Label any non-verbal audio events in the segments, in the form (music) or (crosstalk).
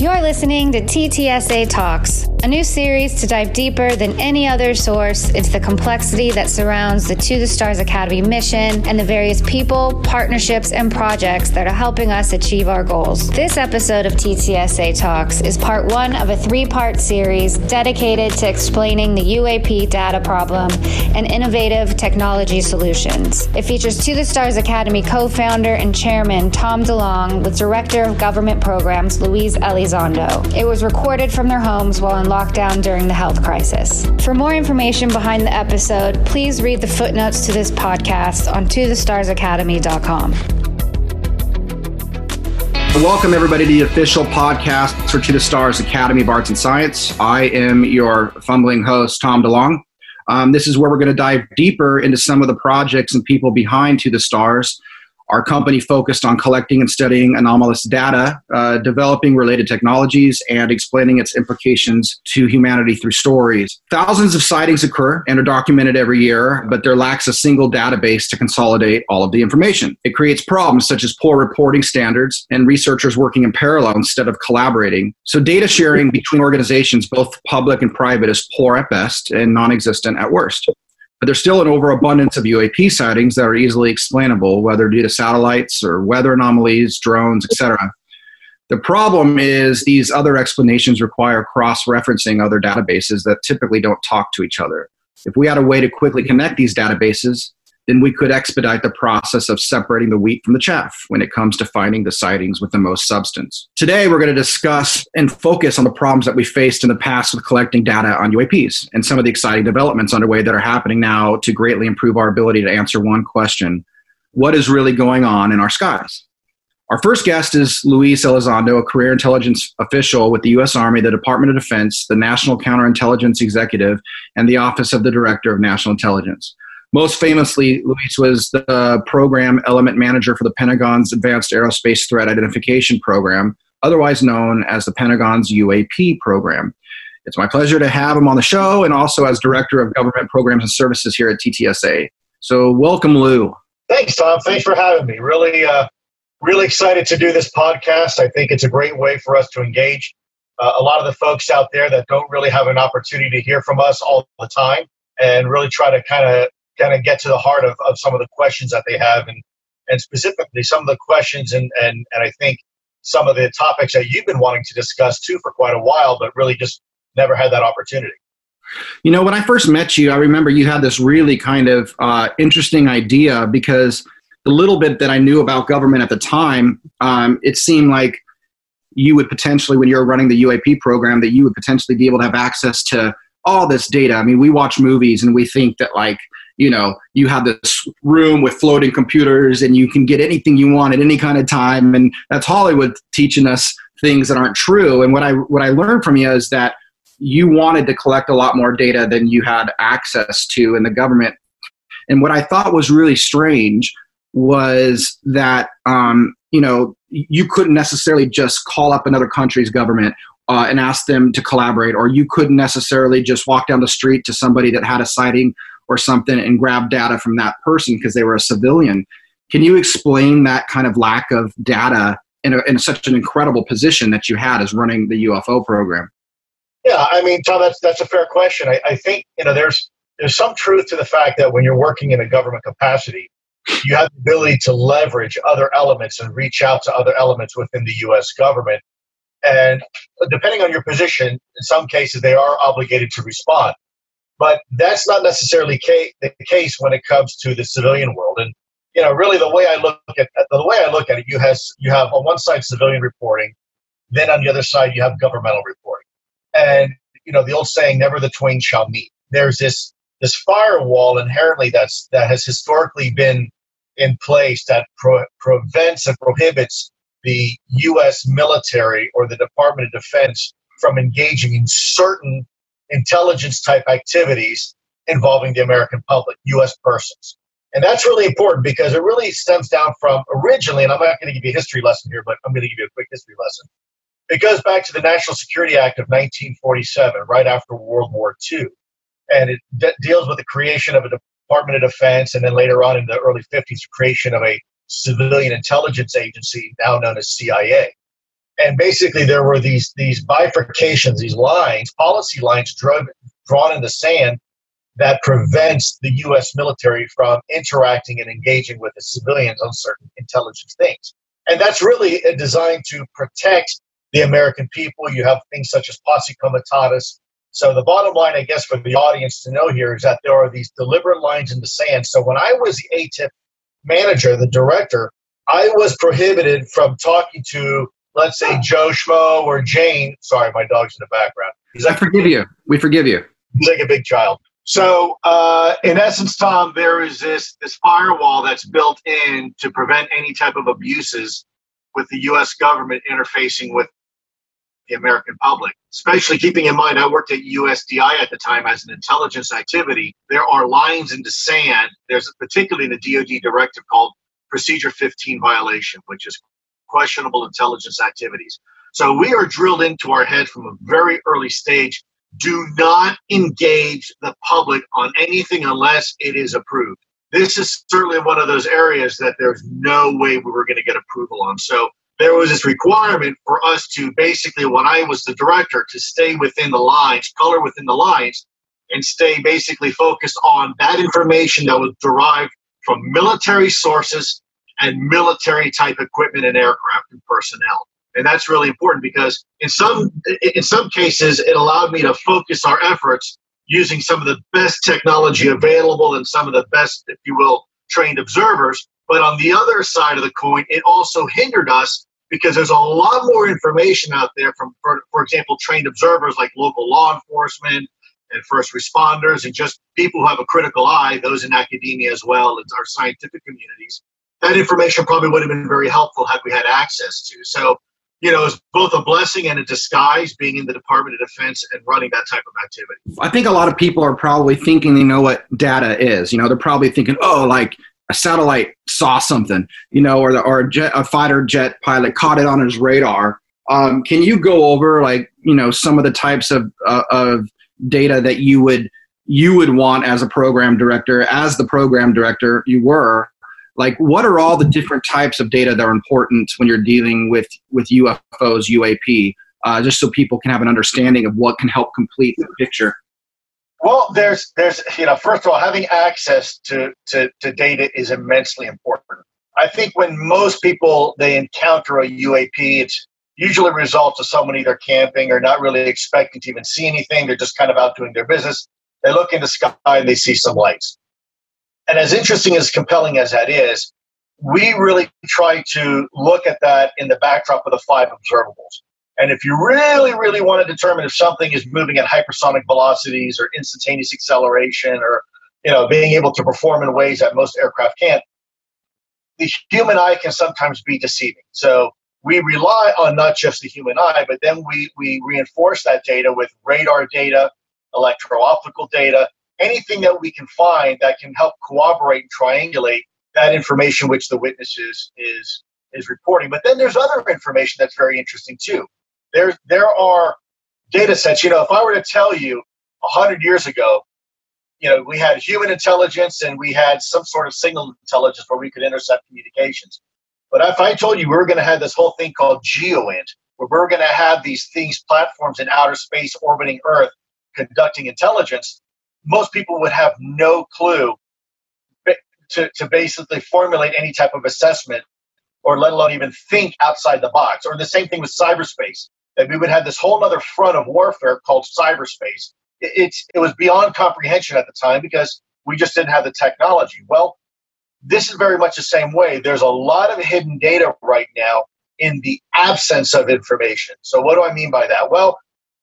You're listening to TTSA Talks, a new series to dive deeper than any other source into the complexity that surrounds the To the Stars Academy mission and the various people, partnerships, and projects that are helping us achieve our goals. This episode of TTSA Talks is part one of a three part series dedicated to explaining the UAP data problem and innovative technology solutions. It features To the Stars Academy co founder and chairman Tom DeLong with Director of Government Programs Luis Elizondo Elizondo. It was recorded from their homes while in lockdown during the health crisis. For more information behind the episode, please read the footnotes to this podcast on tothestarsacademy.com. Welcome, everybody, to the official podcast for To the Stars Academy of Arts and Science. I am your fumbling host, Tom DeLong. Um, this is where we're going to dive deeper into some of the projects and people behind To the Stars our company focused on collecting and studying anomalous data, uh, developing related technologies, and explaining its implications to humanity through stories. Thousands of sightings occur and are documented every year, but there lacks a single database to consolidate all of the information. It creates problems such as poor reporting standards and researchers working in parallel instead of collaborating. So, data sharing between organizations, both public and private, is poor at best and non existent at worst but there's still an overabundance of UAP sightings that are easily explainable, whether due to satellites or weather anomalies, drones, etc. The problem is these other explanations require cross referencing other databases that typically don't talk to each other. If we had a way to quickly connect these databases, then we could expedite the process of separating the wheat from the chaff when it comes to finding the sightings with the most substance. Today, we're going to discuss and focus on the problems that we faced in the past with collecting data on UAPs and some of the exciting developments underway that are happening now to greatly improve our ability to answer one question What is really going on in our skies? Our first guest is Luis Elizondo, a career intelligence official with the U.S. Army, the Department of Defense, the National Counterintelligence Executive, and the Office of the Director of National Intelligence. Most famously, Luis was the program element manager for the Pentagon's Advanced Aerospace Threat Identification Program, otherwise known as the Pentagon's UAP program. It's my pleasure to have him on the show and also as Director of Government Programs and Services here at TTSA. So, welcome, Lou. Thanks, Tom. Thanks for having me. Really, uh, really excited to do this podcast. I think it's a great way for us to engage uh, a lot of the folks out there that don't really have an opportunity to hear from us all the time and really try to kind of kind of get to the heart of, of some of the questions that they have and and specifically some of the questions and, and and I think some of the topics that you've been wanting to discuss too for quite a while, but really just never had that opportunity. You know, when I first met you, I remember you had this really kind of uh, interesting idea because the little bit that I knew about government at the time, um, it seemed like you would potentially, when you're running the UAP program, that you would potentially be able to have access to all this data. I mean, we watch movies and we think that like you know you have this room with floating computers and you can get anything you want at any kind of time. And that's hollywood teaching us things that aren't true. And what i what i learned from you is that you wanted to collect a lot more data than you had access to in the government. And what i thought was really strange was that um, you know you couldn't necessarily just call up another country's government uh, and ask them to collaborate, or you couldn't necessarily just walk down the street to somebody that had a sighting or something and grab data from that person because they were a civilian. Can you explain that kind of lack of data in, a, in such an incredible position that you had as running the UFO program? Yeah, I mean, Tom, that's that's a fair question. I, I think you know there's there's some truth to the fact that when you're working in a government capacity, you have the ability to leverage other elements and reach out to other elements within the U.S. government. And depending on your position, in some cases they are obligated to respond. But that's not necessarily ca- the case when it comes to the civilian world. And you know, really, the way I look at the way I look at it, you has you have on one side civilian reporting, then on the other side you have governmental reporting. And you know, the old saying, "Never the twain shall meet." There's this this firewall inherently that's that has historically been in place that pro- prevents and prohibits the U.S. military or the Department of Defense from engaging in certain intelligence type activities involving the American public, U.S. persons. And that's really important because it really stems down from originally, and I'm not going to give you a history lesson here, but I'm going to give you a quick history lesson. It goes back to the National Security Act of 1947, right after World War II. And it de- deals with the creation of a Department of Defense, and then later on in the early 50s, the creation of a civilian intelligence agency, now known as CIA. And basically, there were these these bifurcations, these lines, policy lines drawn drawn in the sand that prevents the U.S. military from interacting and engaging with the civilians on certain intelligence things. And that's really uh, designed to protect the American people. You have things such as posse comitatus. So the bottom line, I guess, for the audience to know here is that there are these deliberate lines in the sand. So when I was the AATIP manager, the director, I was prohibited from talking to, let's say, Joe Schmo or Jane. Sorry, my dog's in the background. He's like, I forgive you. We forgive you. He's like a big child. So, uh, in essence, Tom, there is this this firewall that's built in to prevent any type of abuses with the U.S. government interfacing with the American public. Especially keeping in mind, I worked at USDI at the time as an intelligence activity. There are lines in the sand. There's particularly in the DoD directive called Procedure 15 violation, which is questionable intelligence activities. So we are drilled into our head from a very early stage do not engage the public on anything unless it is approved. This is certainly one of those areas that there's no way we were going to get approval on. So there was this requirement for us to basically, when I was the director, to stay within the lines, color within the lines, and stay basically focused on that information that was derived from military sources and military type equipment and aircraft and personnel. And that's really important because in some in some cases it allowed me to focus our efforts using some of the best technology available and some of the best if you will trained observers. But on the other side of the coin it also hindered us because there's a lot more information out there from for, for example trained observers like local law enforcement and first responders and just people who have a critical eye those in academia as well as our scientific communities that information probably would have been very helpful had we had access to so you know, it's both a blessing and a disguise being in the Department of Defense and running that type of activity. I think a lot of people are probably thinking they know what data is. You know, they're probably thinking, oh, like a satellite saw something, you know, or, the, or a, jet, a fighter jet pilot caught it on his radar. Um, can you go over like, you know, some of the types of, uh, of data that you would you would want as a program director, as the program director you were, like what are all the different types of data that are important when you're dealing with with ufos uap uh, just so people can have an understanding of what can help complete the picture? Well there's there's you know first of all having access to, to, to data is immensely important. I think when most people they encounter a uap it's usually results of someone either camping or not really expecting to even see anything. They're just kind of out doing their business. They look in the sky and they see some lights and as interesting as compelling as that is, we really try to look at that in the backdrop of the five observables. And if you really, really want to determine if something is moving at hypersonic velocities or instantaneous acceleration or you know being able to perform in ways that most aircraft can't, the human eye can sometimes be deceiving. So we rely on not just the human eye, but then we, we reinforce that data with radar data, electro optical data, anything that we can find that can help corroborate and triangulate that information which the witness is is, reporting. But then there's other information that's very interesting too. There there are data sets. You know, if I were to tell you a hundred years ago, you know, we had human intelligence and we had some sort of signal intelligence where we could intercept communications. But if I told you we were going to have this whole thing called GEOINT, where we're going to have these things, platforms in outer space orbiting Earth, conducting intelligence, most people would have no clue to, to basically formulate any type of assessment or let alone even think outside the box. Or the same thing with cyberspace, that we would have this whole other front of warfare called cyberspace. It, it's, it was beyond comprehension at the time because we just didn't have the technology. Well, this is very much the same way. There's a lot of hidden data right now in the absence of information. So, what do I mean by that? Well,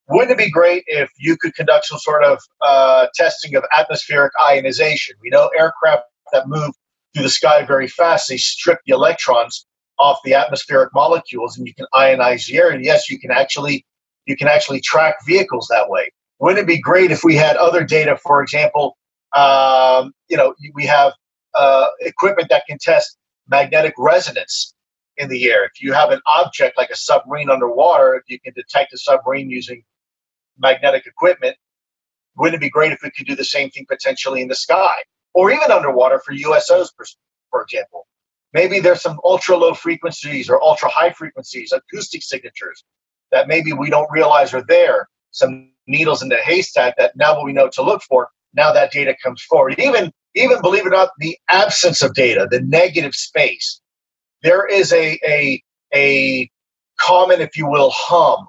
wouldn't it be great if you could conduct some sort of uh, testing of atmospheric ionization? We know aircraft that move through the sky very fast, they strip the electrons off the atmospheric molecules, and you can ionize the air. And yes, you can actually you can actually track vehicles that way. Wouldn't it be great if we had other data? For example, um, you know, we have uh, equipment that can test magnetic resonance in the air. If you have an object like a submarine underwater, if you can detect a submarine using magnetic equipment. Wouldn't it be great if we could do the same thing potentially in the sky or even underwater for USOs, for, for example? maybe there's some ultra low frequencies or ultra high frequencies, acoustic signatures that maybe we don't realize are there. Some needles in the haystack that now we know to look for. Now that data comes forward. Even even believe it or not, the absence of data, the negative space, there is a a a common, if you will, hum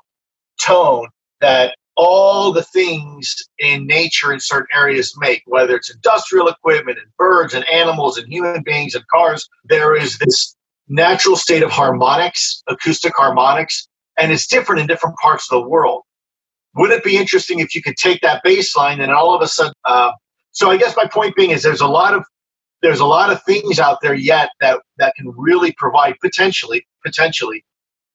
tone that all the things in nature in certain areas make, whether it's industrial equipment and birds and animals and human beings and cars, there is this natural state of harmonics, acoustic harmonics, and it's different in different parts of the world. Wouldn't it be interesting if you could take that baseline and all of a sudden? Uh, so I guess my point being is there's a lot of there's a lot of things out there yet that that can really provide potentially potentially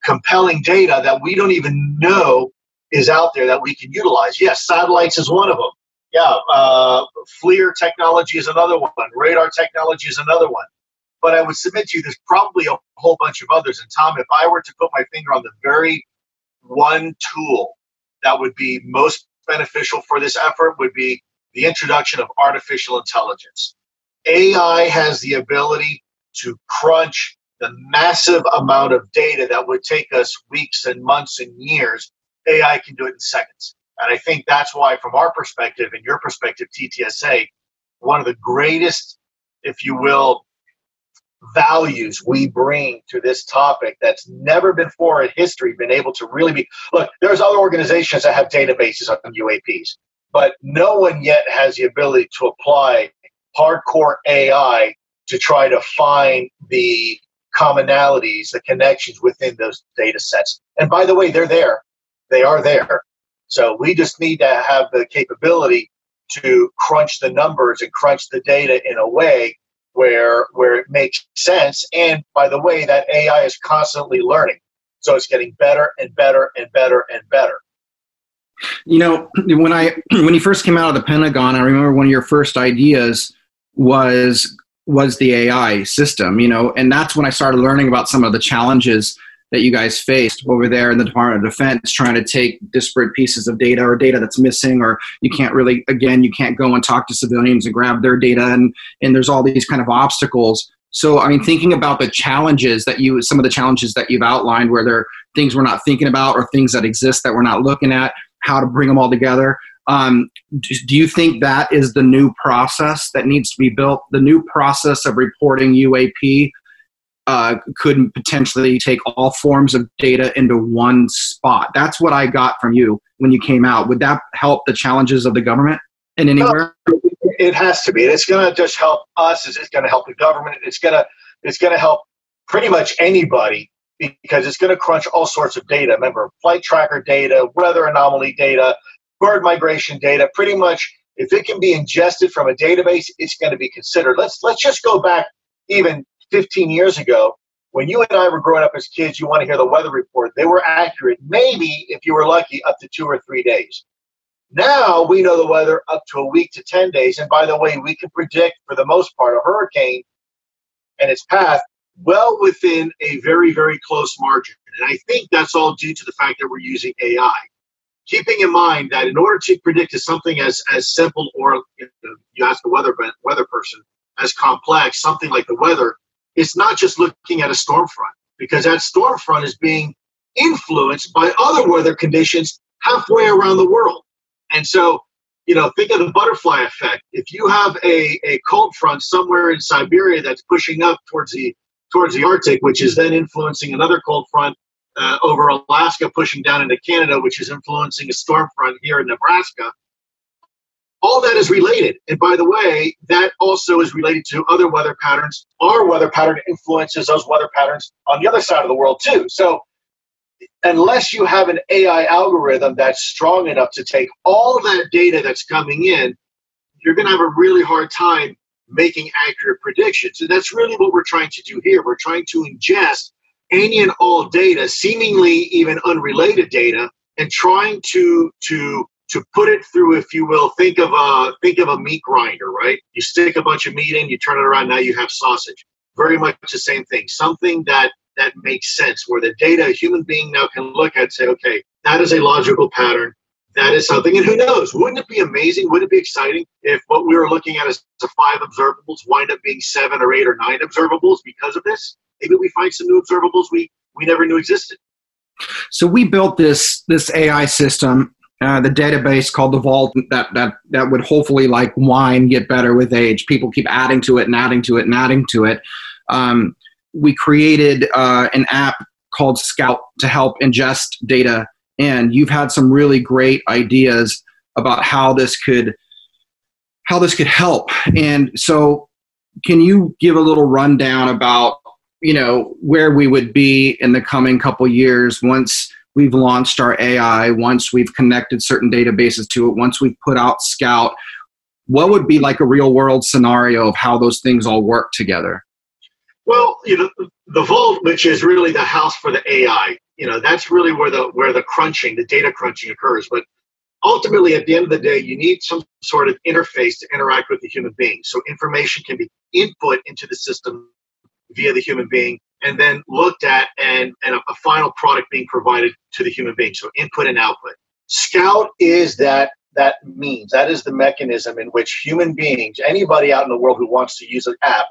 compelling data that we don't even know is out there that we can utilize. Yes, satellites is one of them. Yeah, uh, FLIR technology is another one. Radar technology is another one. But I would submit to you, there's probably a whole bunch of others. And Tom, if I were to put my finger on the very one tool that would be most beneficial for this effort, would be the introduction of artificial intelligence. AI has the ability to crunch the massive amount of data that would take us weeks and months and years AI can do it in seconds. And I think that's why, from our perspective and your perspective, TTSA, one of the greatest, if you will, values we bring to this topic that's never before in history been able to really be look there's other organizations that have databases on uaps but no one yet has the ability to apply hardcore ai to try to find the commonalities the connections within those data sets and by the way they're there they are there. So we just need to have the capability to crunch the numbers and crunch the data in a way where where it makes sense. And by the way, that AI is constantly learning. So it's getting better and better and better and better. You know, when I (clears throat) when you first came out of the Pentagon, I remember one of your first ideas was was the AI system, you know, and that's when I started learning about some of the challenges that you guys faced over there in the Department of Defense trying to take disparate pieces of data or data that's missing or you can't really again you can't go and talk to civilians and grab their data and and there's all these kind of obstacles. So i mean thinking about the challenges that you some of the challenges that you've outlined where there are things we're not thinking about or things that exist that we're not looking at how to bring them all together um, do you think that is the new process that needs to be built the new process of reporting uap uh, could potentially take all forms of data into one spot. That's what I got from you when you came out. Would that help the challenges of the government in anywhere? it has to be. It's going to just help us. It's going to help the government. It's going to it's going to help pretty much anybody because it's going to crunch all sorts of data. Remember, flight tracker data, weather anomaly data, bird migration data. Pretty much, if it can be ingested from a database, it's going to be considered. Let's let's just go back even 15 years ago, when you and I were growing up as kids, you want to hear the weather report. They were accurate, maybe if you were lucky, up to two or three days. Now we know the weather up to a week to 10 days. And by the way, we can predict, for the most part, a hurricane and its path well within a very, very close margin. And I think that's all due to the fact that we're using AI. Keeping in mind that in order to predict something as, as simple or you, know, you ask a weather, weather person, as complex, something like the weather, it's not just looking at a storm front because that storm front is being influenced by other weather conditions halfway around the world. And so, you know, think of the butterfly effect. If you have a, a cold front somewhere in Siberia that's pushing up towards the towards the Arctic, which is then influencing another cold front uh, over Alaska, pushing down into Canada, which is influencing a storm front here in Nebraska, all that is related. And by the way, that also is related to other weather patterns. Our weather pattern influences those weather patterns on the other side of the world, too. So, unless you have an AI algorithm that's strong enough to take all that data that's coming in, you're going to have a really hard time making accurate predictions. And that's really what we're trying to do here. We're trying to ingest any and all data, seemingly even unrelated data, and trying to to to put it through, if you will, think of a think of a meat grinder, right? You stick a bunch of meat in, you turn it around, now you have sausage. Very much the same thing. Something that that makes sense, where the data a human being now can look at and say, okay, that is a logical pattern. that is something. And who knows? Wouldn't it be amazing? Wouldn't it be exciting if what we were looking at as five observables wind up being seven or eight or nine observables because of this? Maybe we find some new observables we, we never knew existed. So we built this this AI system, uh, the database called the Vault that that that would hopefully like wine get better with age. People keep adding to it and adding to it and adding to it. Um, we created uh, an app called Scout to help ingest data and you've had some really great ideas about how this could how this could help and so can you give a little rundown about you know where we would be in the coming couple years once we've launched our ai once we've connected certain databases to it once we've put out scout what would be like a real world scenario of how those things all work together? Well you know the vault which is really the house for the ai you know that's really where the where the crunching the data crunching occurs. But ultimately at the end of the day you need some sort of interface to interact with the human being. So information can be input into the system via the human being and then looked at and, and a, final product being provided to the human being so input and output scout is that that means that is the mechanism in which human beings anybody out in the world who wants to use an app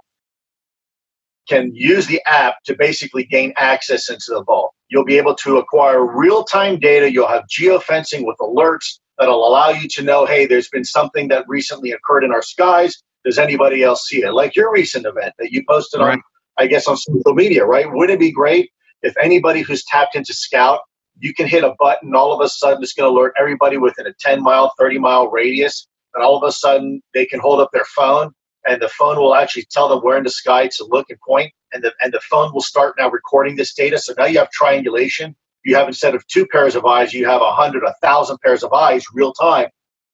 can use the app to basically gain access into the vault. You'll be able to acquire real time data. You'll have geofencing with alerts that'll allow you to know hey, there's been something that recently occurred in our skies. Does anybody else see it? Like your recent event that you posted right. on, I guess, on social media, right? Wouldn't it be great if anybody who's tapped into Scout, you can hit a button, all of a sudden it's going to alert everybody within a 10 mile, 30 mile radius, and all of a sudden they can hold up their phone and the phone will actually tell them where in the sky to look and point, and the, and the phone will start now recording this data. So now you have triangulation. You have instead of two pairs of eyes, you have a hundred, a thousand pairs of eyes real time,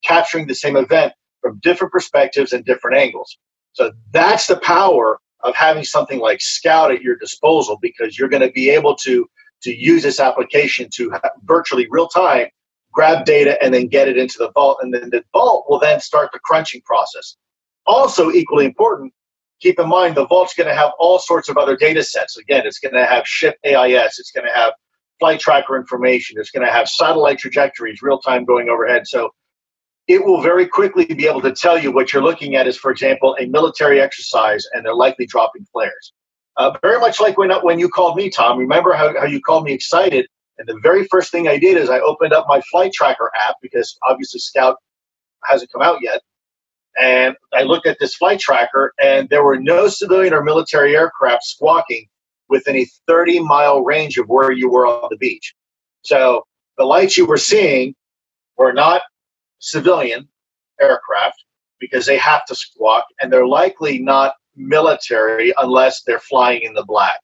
capturing the same event from different perspectives and different angles. So that's the power of having something like Scout at your disposal because you're going to be able to to use this application to virtually real time grab data and then get it into the vault and then the vault will then start the crunching process also, equally important, keep in mind the vault's going to have all sorts of other data sets. Again, it's going to have ship AIS, it's going to have flight tracker information, it's going to have satellite trajectories, real time going overhead. So it will very quickly be able to tell you what you're looking at is, for example, a military exercise and they're likely dropping flares. Uh, very much like when, when you called me, Tom. Remember how, how you called me excited? And the very first thing I did is I opened up my flight tracker app because obviously Scout hasn't come out yet. And I looked at this flight tracker, and there were no civilian or military aircraft squawking within a 30 mile range of where you were on the beach. So the lights you were seeing were not civilian aircraft because they have to squawk, and they're likely not military unless they're flying in the black.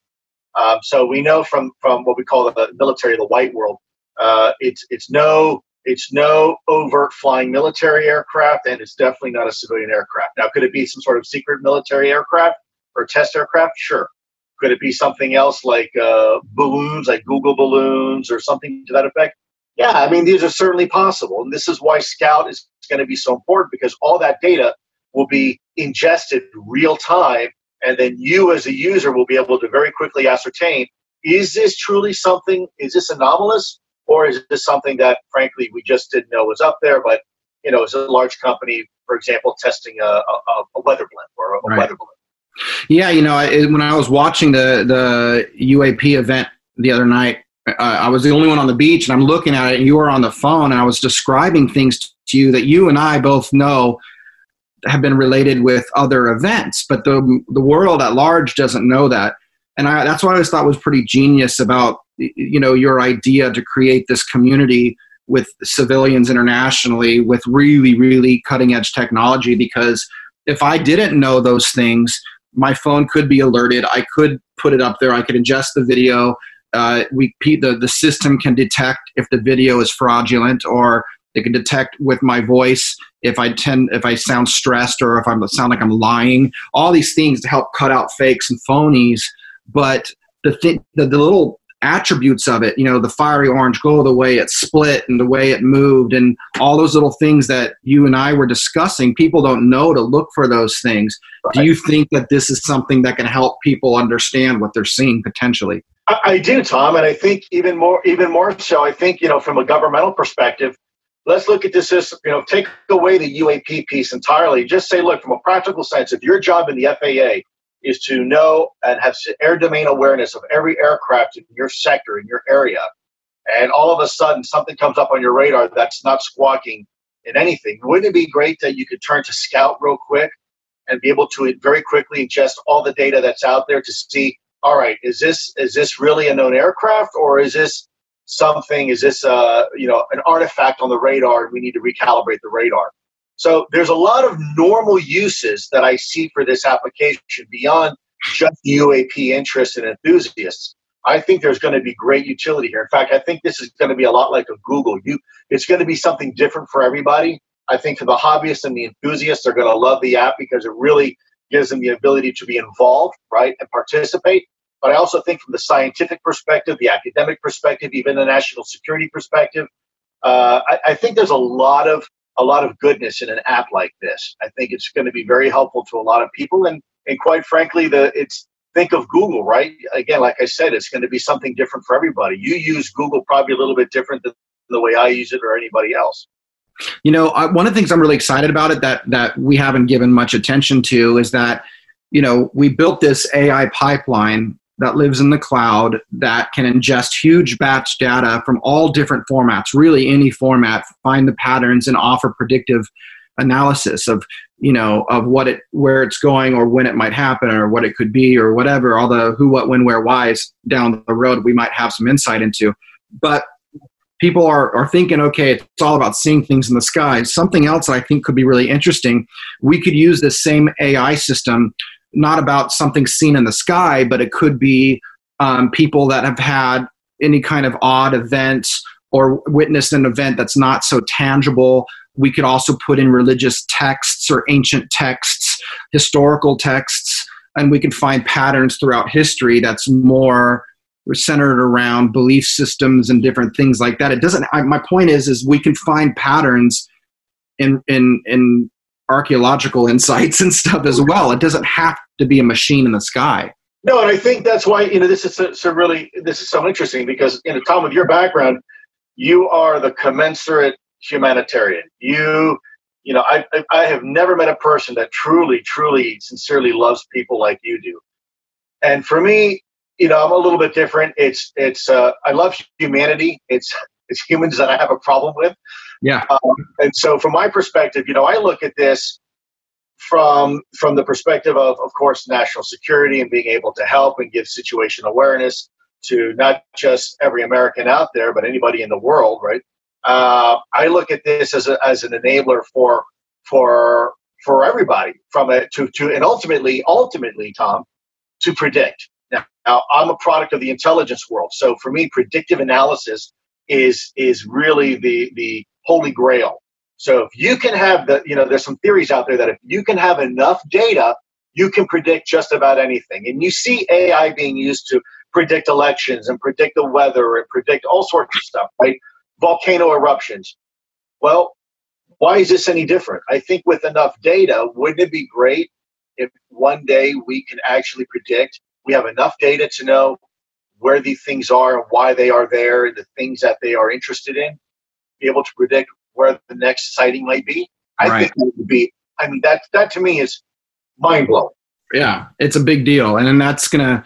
Um, so we know from from what we call the military, of the white world, uh, it's it's no it's no overt flying military aircraft, and it's definitely not a civilian aircraft. Now, could it be some sort of secret military aircraft or test aircraft? Sure. Could it be something else like uh, balloons, like Google balloons, or something to that effect? Yeah, I mean, these are certainly possible. And this is why Scout is going to be so important because all that data will be ingested real time. And then you, as a user, will be able to very quickly ascertain is this truly something? Is this anomalous? or is this something that frankly we just didn't know was up there but you know it's a large company for example testing a, a, a weather blimp or a, right. weather balloon yeah you know I, when i was watching the the uap event the other night i was the only one on the beach and i'm looking at it and you were on the phone and i was describing things to you that you and i both know have been related with other events but the the world at large doesn't know that and I, that's what I always thought was pretty genius about you know your idea to create this community with civilians internationally with really really cutting edge technology because if I didn't know those things, my phone could be alerted. I could put it up there. I could ingest the video. Uh, we the the system can detect if the video is fraudulent, or it can detect with my voice if I tend if I sound stressed or if I sound like I'm lying. All these things to help cut out fakes and phonies but the thing, the, the little attributes of it, you know, the fiery orange glow, the way it split and the way it moved, and all those little things that you and I were discussing, people don't know to look for those things. Right. Do you think that this is something that can help people understand what they're seeing potentially? I, I do, Tom, and I think even more, even more so. I think you know, from a governmental perspective, let's look at this as, you know, take away the UAP piece entirely. Just say, look, from a practical sense, if your job in the FAA is to know and have air domain awareness of every aircraft in your sector, in your area, and all of a sudden something comes up on your radar that's not squawking in anything, wouldn't it be great that you could turn to Scout real quick and be able to very quickly ingest all the data that's out there to see, all right, is this is this really a known aircraft or is this something? Is this uh, you know an artifact on the radar? and We need to recalibrate the radar. So there's a lot of normal uses that I see for this application beyond just UAP interest and enthusiasts. I think there's going to be great utility here. In fact, I think this is going to be a lot like a Google. You, it's going to be something different for everybody. I think for the hobbyists and the enthusiasts, they're going to love the app because it really gives them the ability to be involved, right, and participate. But I also think from the scientific perspective, the academic perspective, even the national security perspective, uh, I, I think there's a lot of a lot of goodness in an app like this. I think it's going to be very helpful to a lot of people, and and quite frankly, the it's think of Google, right? Again, like I said, it's going to be something different for everybody. You use Google probably a little bit different than the way I use it or anybody else. You know, I, one of the things I'm really excited about it that that we haven't given much attention to is that you know we built this AI pipeline that lives in the cloud that can ingest huge batch data from all different formats, really any format, find the patterns and offer predictive analysis of you know of what it where it's going or when it might happen or what it could be or whatever all the who what when where whys down the road we might have some insight into. But people are, are thinking okay it's all about seeing things in the sky. Something else i think could be really interesting we could use this same ai system not about something seen in the sky but it could be um, people that have had any kind of odd events or witnessed an event that's not so tangible we could also put in religious texts or ancient texts, historical texts, and we can find patterns throughout history that's more centered around belief systems and different things like that. It doesn't. I, my point is, is we can find patterns in in in archaeological insights and stuff as well. It doesn't have to be a machine in the sky. No, and I think that's why you know this is so, so really this is so interesting because you know Tom, with your background, you are the commensurate humanitarian. You, you know, I, I have never met a person that truly, truly, sincerely loves people like you do. And for me, you know, I'm a little bit different. It's, it's, uh, I love humanity. It's, it's humans that I have a problem with. Yeah. Um, and so, from my perspective, you know, I look at this from from the perspective of, of course, national security and being able to help and give situation awareness to not just every American out there, but anybody in the world, right? uh, I look at this as, a, as an enabler for for for everybody from it to to and ultimately ultimately Tom to predict. Now I'm a product of the intelligence world, so for me, predictive analysis is is really the the holy grail. So if you can have the you know there's some theories out there that if you can have enough data, you can predict just about anything, and you see AI being used to predict elections and predict the weather and predict all sorts of stuff, right? volcano eruptions. Well, why is this any different? I think with enough data, wouldn't it be great if one day we can actually predict? We have enough data to know where these things are and why they are there, and the things that they are interested in, be able to predict where the next sighting might be. I right. think that would be. I mean, that that to me is mind blowing. Yeah, it's a big deal, and then that's gonna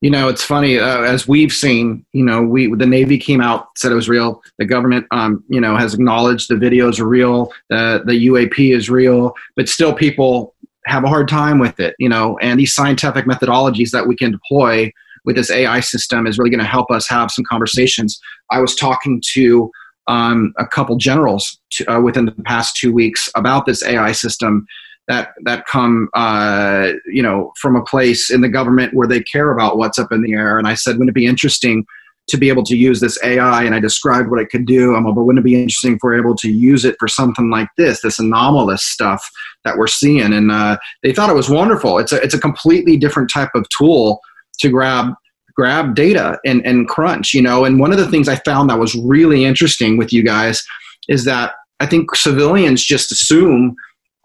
you know, it's funny uh, as we've seen. You know, we the Navy came out said it was real. The government, um, you know, has acknowledged the videos are real. The the UAP is real, but still people have a hard time with it. You know, and these scientific methodologies that we can deploy with this AI system is really going to help us have some conversations. I was talking to um, a couple generals to, uh, within the past two weeks about this AI system that that come uh, you know from a place in the government where they care about what's up in the air. And I said, wouldn't it be interesting to be able to use this AI? And I described what it could do. I'm like, but wouldn't it be interesting if we're able to use it for something like this, this anomalous stuff that we're seeing? And uh, they thought it was wonderful. It's a it's a completely different type of tool to grab grab data and, and crunch, you know. And one of the things I found that was really interesting with you guys is that I think civilians just assume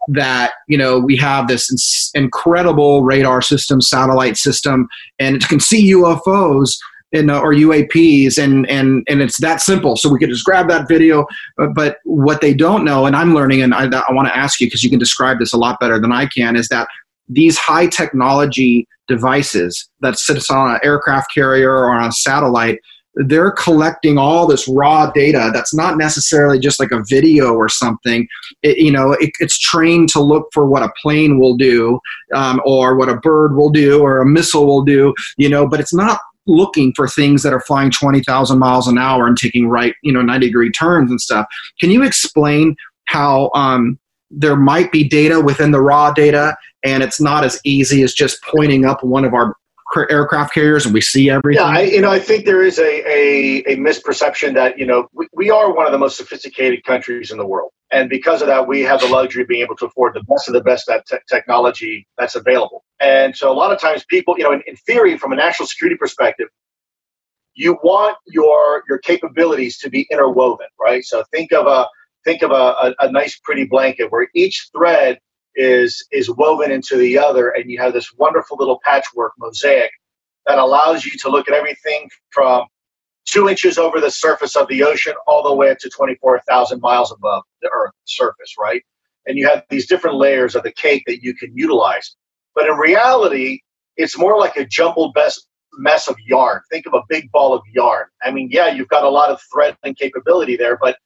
that you know we have this incredible radar system, satellite system, and it can see UFOs in, uh, or UAPs, and and and it's that simple. So we could just grab that video. But, but what they don't know, and I'm learning, and I, I want to ask you because you can describe this a lot better than I can, is that these high technology devices that sits on an aircraft carrier or on a satellite they're collecting all this raw data that's not necessarily just like a video or something. It, you know it, it's trained to look for what a plane will do um, or what a bird will do or a missile will do you know but it's not looking for things that are flying 20,000 miles an hour and taking right you know 90 degree turns and stuff. Can you explain how um, there might be data within the raw data and it's not as easy as just pointing up one of our aircraft carriers and we see everything? Yeah, I, you know, I think there is a, a, a misperception that, you know, we, we are one of the most sophisticated countries in the world. And because of that, we have the luxury of being able to afford the best of the best that te- technology that's available. And so a lot of times people, you know, in, in theory, from a national security perspective, you want your your capabilities to be interwoven, right? So think of a think of a, a, a nice pretty blanket where each thread is is woven into the other and you have this wonderful little patchwork mosaic that allows you to look at everything from two inches over the surface of the ocean all the way up to 24,000 miles above the Earth's surface right? And you have these different layers of the cake that you can utilize. But in reality it's more like a jumbled best mess of yarn. Think of a big ball of yarn. I mean yeah you've got a lot of thread and capability there but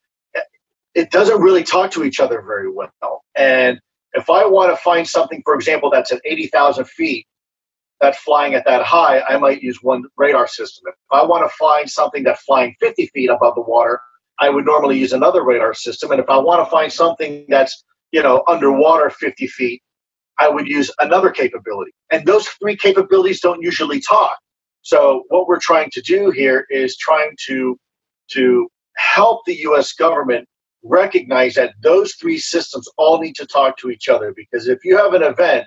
it doesn't really talk to each other very well. And if I want to find something, for example, that's at 80,000 feet, that's flying at that high, I might use one radar system. If I want to find something that's flying 50 feet above the water, I would normally use another radar system. And if I want to find something that's, you know, underwater 50 feet, I would use another capability. And those three capabilities don't usually talk. So what we're trying to do here is trying to to help the US government recognize that those three systems all need to talk to each other because if you have an event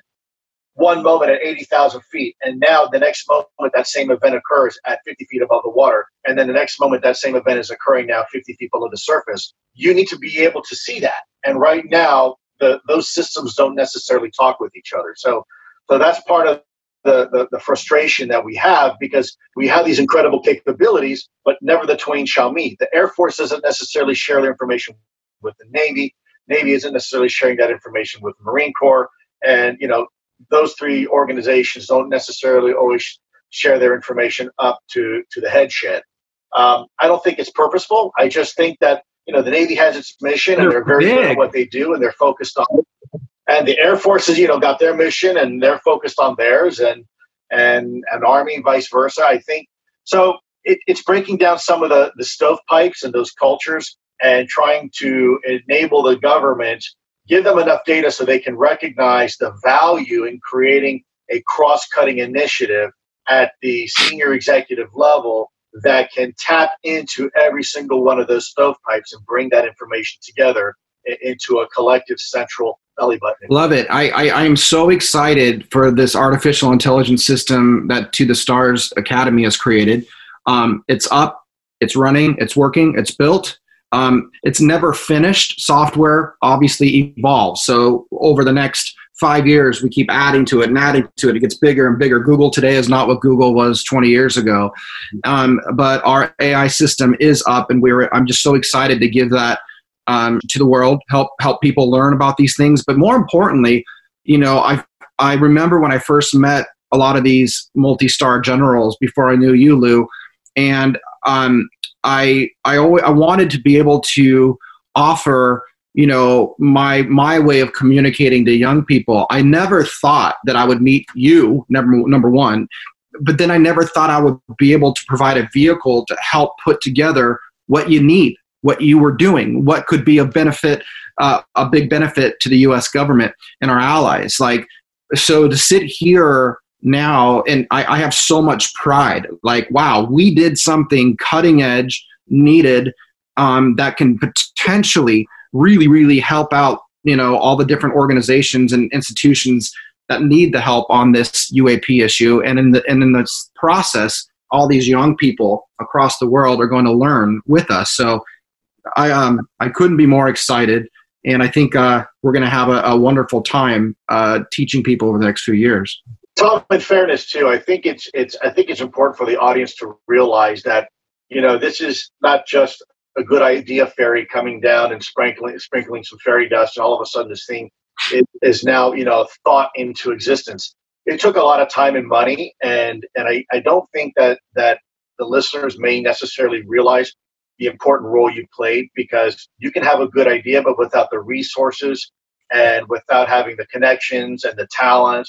one moment at 80,000 feet, and now the next moment that same event occurs at 50 feet above the water, and then the next moment that same event is occurring now 50 feet below the surface, you need to be able to see that. And right now, the, those systems don't necessarily talk with each other. So, so that's part of the, the, the frustration that we have because we have these incredible capabilities, but never the twain shall meet. The Air Force doesn't necessarily share their information with the Navy. Navy isn't necessarily sharing that information with the Marine Corps. And, you know, those three organizations don't necessarily always share their information up to, to the head shed. Um, I don't think it's purposeful. I just think that, you know, the Navy has its mission and they're very good at what they do and they're focused on it and the Air Force has, you know, got their mission and they're focused on theirs, and and and Army vice versa. I think so. It, it's breaking down some of the the stovepipes and those cultures, and trying to enable the government, give them enough data so they can recognize the value in creating a cross-cutting initiative at the senior executive level that can tap into every single one of those stovepipes and bring that information together into a collective central belly button. Love it. I, I, I am so excited for this artificial intelligence system that To the Stars Academy has created. Um, it's up, it's running, it's working, it's built. Um, it's never finished. Software obviously evolves. So over the next five years, we keep adding to it and adding to it. It gets bigger and bigger. Google today is not what Google was 20 years ago, um, but our AI system is up, and we're. I'm just so excited to give that um, to the world, help help people learn about these things. But more importantly, you know, I I remember when I first met a lot of these multi-star generals before I knew you, Lou, and um, I I always I wanted to be able to offer you know my my way of communicating to young people. I never thought that I would meet you, number number one, but then I never thought I would be able to provide a vehicle to help put together what you need what you were doing, what could be a benefit, uh, a big benefit to the U.S. government and our allies. Like, so to sit here now, and I, I have so much pride. Like, wow, we did something cutting edge, needed, um, that can potentially really, really help out. You know, all the different organizations and institutions that need the help on this UAP issue, and in the and in this process, all these young people across the world are going to learn with us. So I um I couldn't be more excited, and I think uh, we're going to have a, a, wonderful time uh, teaching people over the next few years. Tom, in fairness too, I think it's it's I think it's important for the audience to realize that you know this is not just a good idea fairy coming down and sprinkling sprinkling some fairy dust, and all of a sudden this thing is, is now you know thought into existence. It took a lot of time and money, and and I, I don't think that that the listeners may necessarily realize the important role you played because you can have a good idea, but without the resources and without having the connections and the talent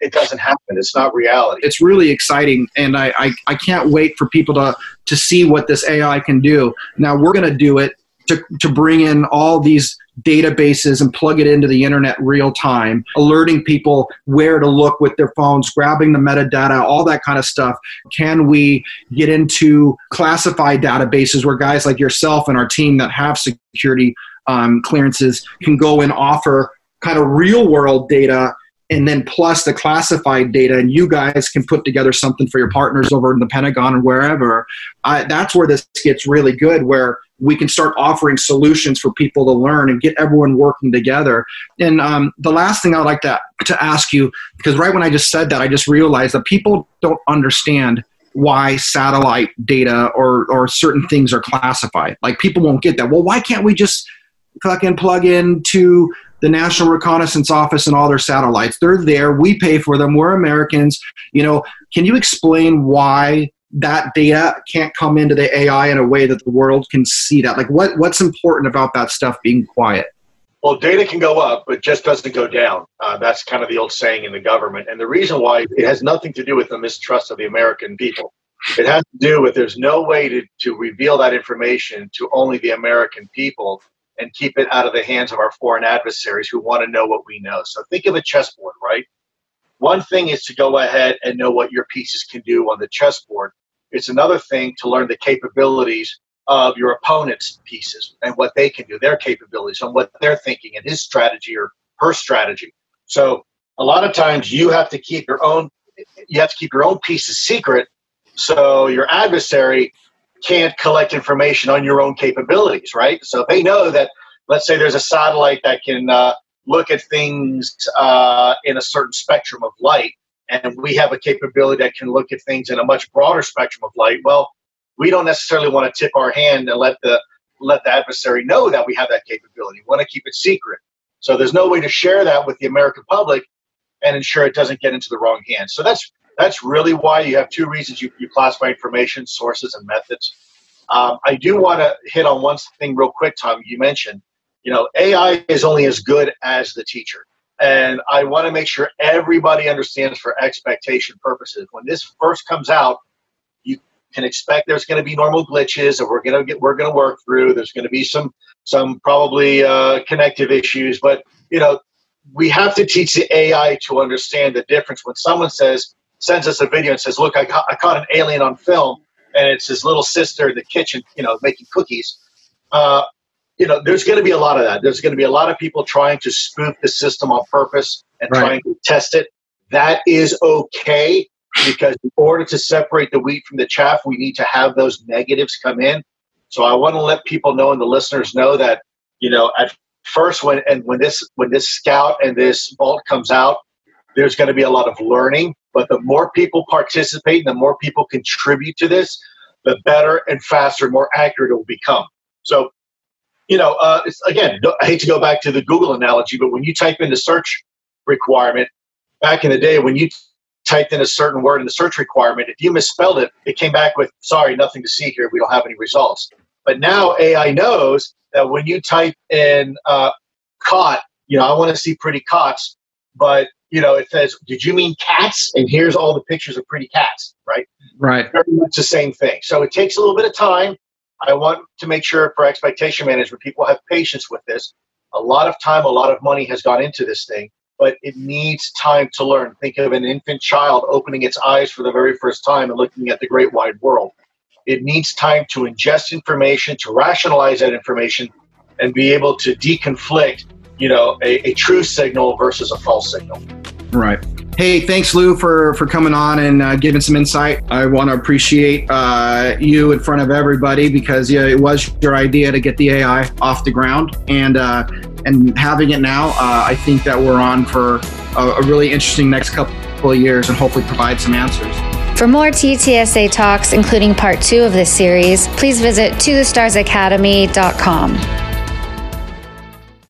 it doesn't happen. It's not reality. It's really exciting, and I, I, I can't wait for people to, to see what this AI can do. Now, we're going to do it to, to bring in all these databases and plug it into the internet real time, alerting people where to look with their phones, grabbing the metadata, all that kind of stuff. Can we get into classified databases where guys like yourself and our team that have security um, clearances can go and offer kind of real world data and then plus the classified data and you guys can put together something for your partners over in the pentagon or wherever I, that's where this gets really good where we can start offering solutions for people to learn and get everyone working together. And um, the last thing i'd like to, to ask you because right when i just said that i just realized that people don't understand why satellite data or, or certain things are classified. Like people won't get that. Well why can't we just fucking plug into the National Reconnaissance Office and all their satellites. They're there. We pay for them. We're Americans. You know, can you explain why that data can't come into the AI in a way that the world can see that? Like, what what's important about that stuff being quiet? Well, data can go up, but just doesn't go down. Uh, that's kind of the old saying in the government. And the reason why it has nothing to do with the mistrust of the American people. It has to do with there's no way to, to reveal that information to only the American people and keep it out of the hands of our foreign adversaries who want to know what we know. So think of a chessboard, right? One thing is to go ahead and know what your pieces can do on the chessboard. It's another thing to learn the capabilities of your opponent's pieces and what they can do, their capabilities, and what they're thinking, and his strategy or her strategy. So a lot of times you have to keep your own you have to keep your own pieces secret so your adversary can't collect information on your own capabilities, right? So they know that, let's say there's a satellite that can uh, look at things uh, in a certain spectrum of light, and we have a capability that can look at things in a much broader spectrum of light. Well, we don't necessarily want to tip our hand and let the let the adversary know that we have that capability. We want to keep it secret. So there's no way to share that with the American public and ensure it doesn't get into the wrong hands. So that's that's really why you have two reasons you, you classify information, sources, and methods. Um, I do want to hit on one thing real quick, Tom. You mentioned, you know, AI is only as good as the teacher. And I want to make sure everybody understands for expectation purposes. When this first comes out, you can expect there's going to be normal glitches that we're going to get we're going to work through. There's going to be some some probably uh, connective issues, but you know, we have to teach the AI to understand the difference when someone says sends us a video and says, "Look, I caught, I caught an alien on film," and it's his little sister in the kitchen, you know, making cookies. Uh, you know, there's going to be a lot of that. There's going to be a lot of people trying to spoof the system on purpose and right. trying to test it. That is okay because in order to separate the wheat from the chaff, we need to have those negatives come in. So I want to let people know and the listeners know that you know at first when and when this when this scout and this vault comes out, there's going to be a lot of learning but the more people participate and the more people contribute to this, the better and faster and more accurate it will become. So, you know, uh, again, I hate to go back to the Google analogy, but when you type in the search requirement, back in the day, when you typed in a certain word in the search requirement, if you misspelled it, it came back with, sorry, nothing to see here. We don't have any results. But now AI knows that when you type in uh, cot, you know, I want to see pretty cots, but you know, it says, "Did you mean cats?" And here's all the pictures of pretty cats, right? Right. Very much the same thing. So it takes a little bit of time. I want to make sure for expectation management, people have patience with this. A lot of time, a lot of money has gone into this thing, but it needs time to learn. Think of an infant child opening its eyes for the very first time and looking at the great wide world. It needs time to ingest information, to rationalize that information, and be able to deconflict you know, a, a true signal versus a false signal. Right. Hey, thanks, Lou, for for coming on and uh, giving some insight. I want to appreciate uh, you in front of everybody because yeah, it was your idea to get the AI off the ground, and uh, and having it now, uh, I think that we're on for a, a really interesting next couple couple of years and hopefully provide some answers. For more TTSA talks, including part two of this series, please visit tothestarsacademy.com.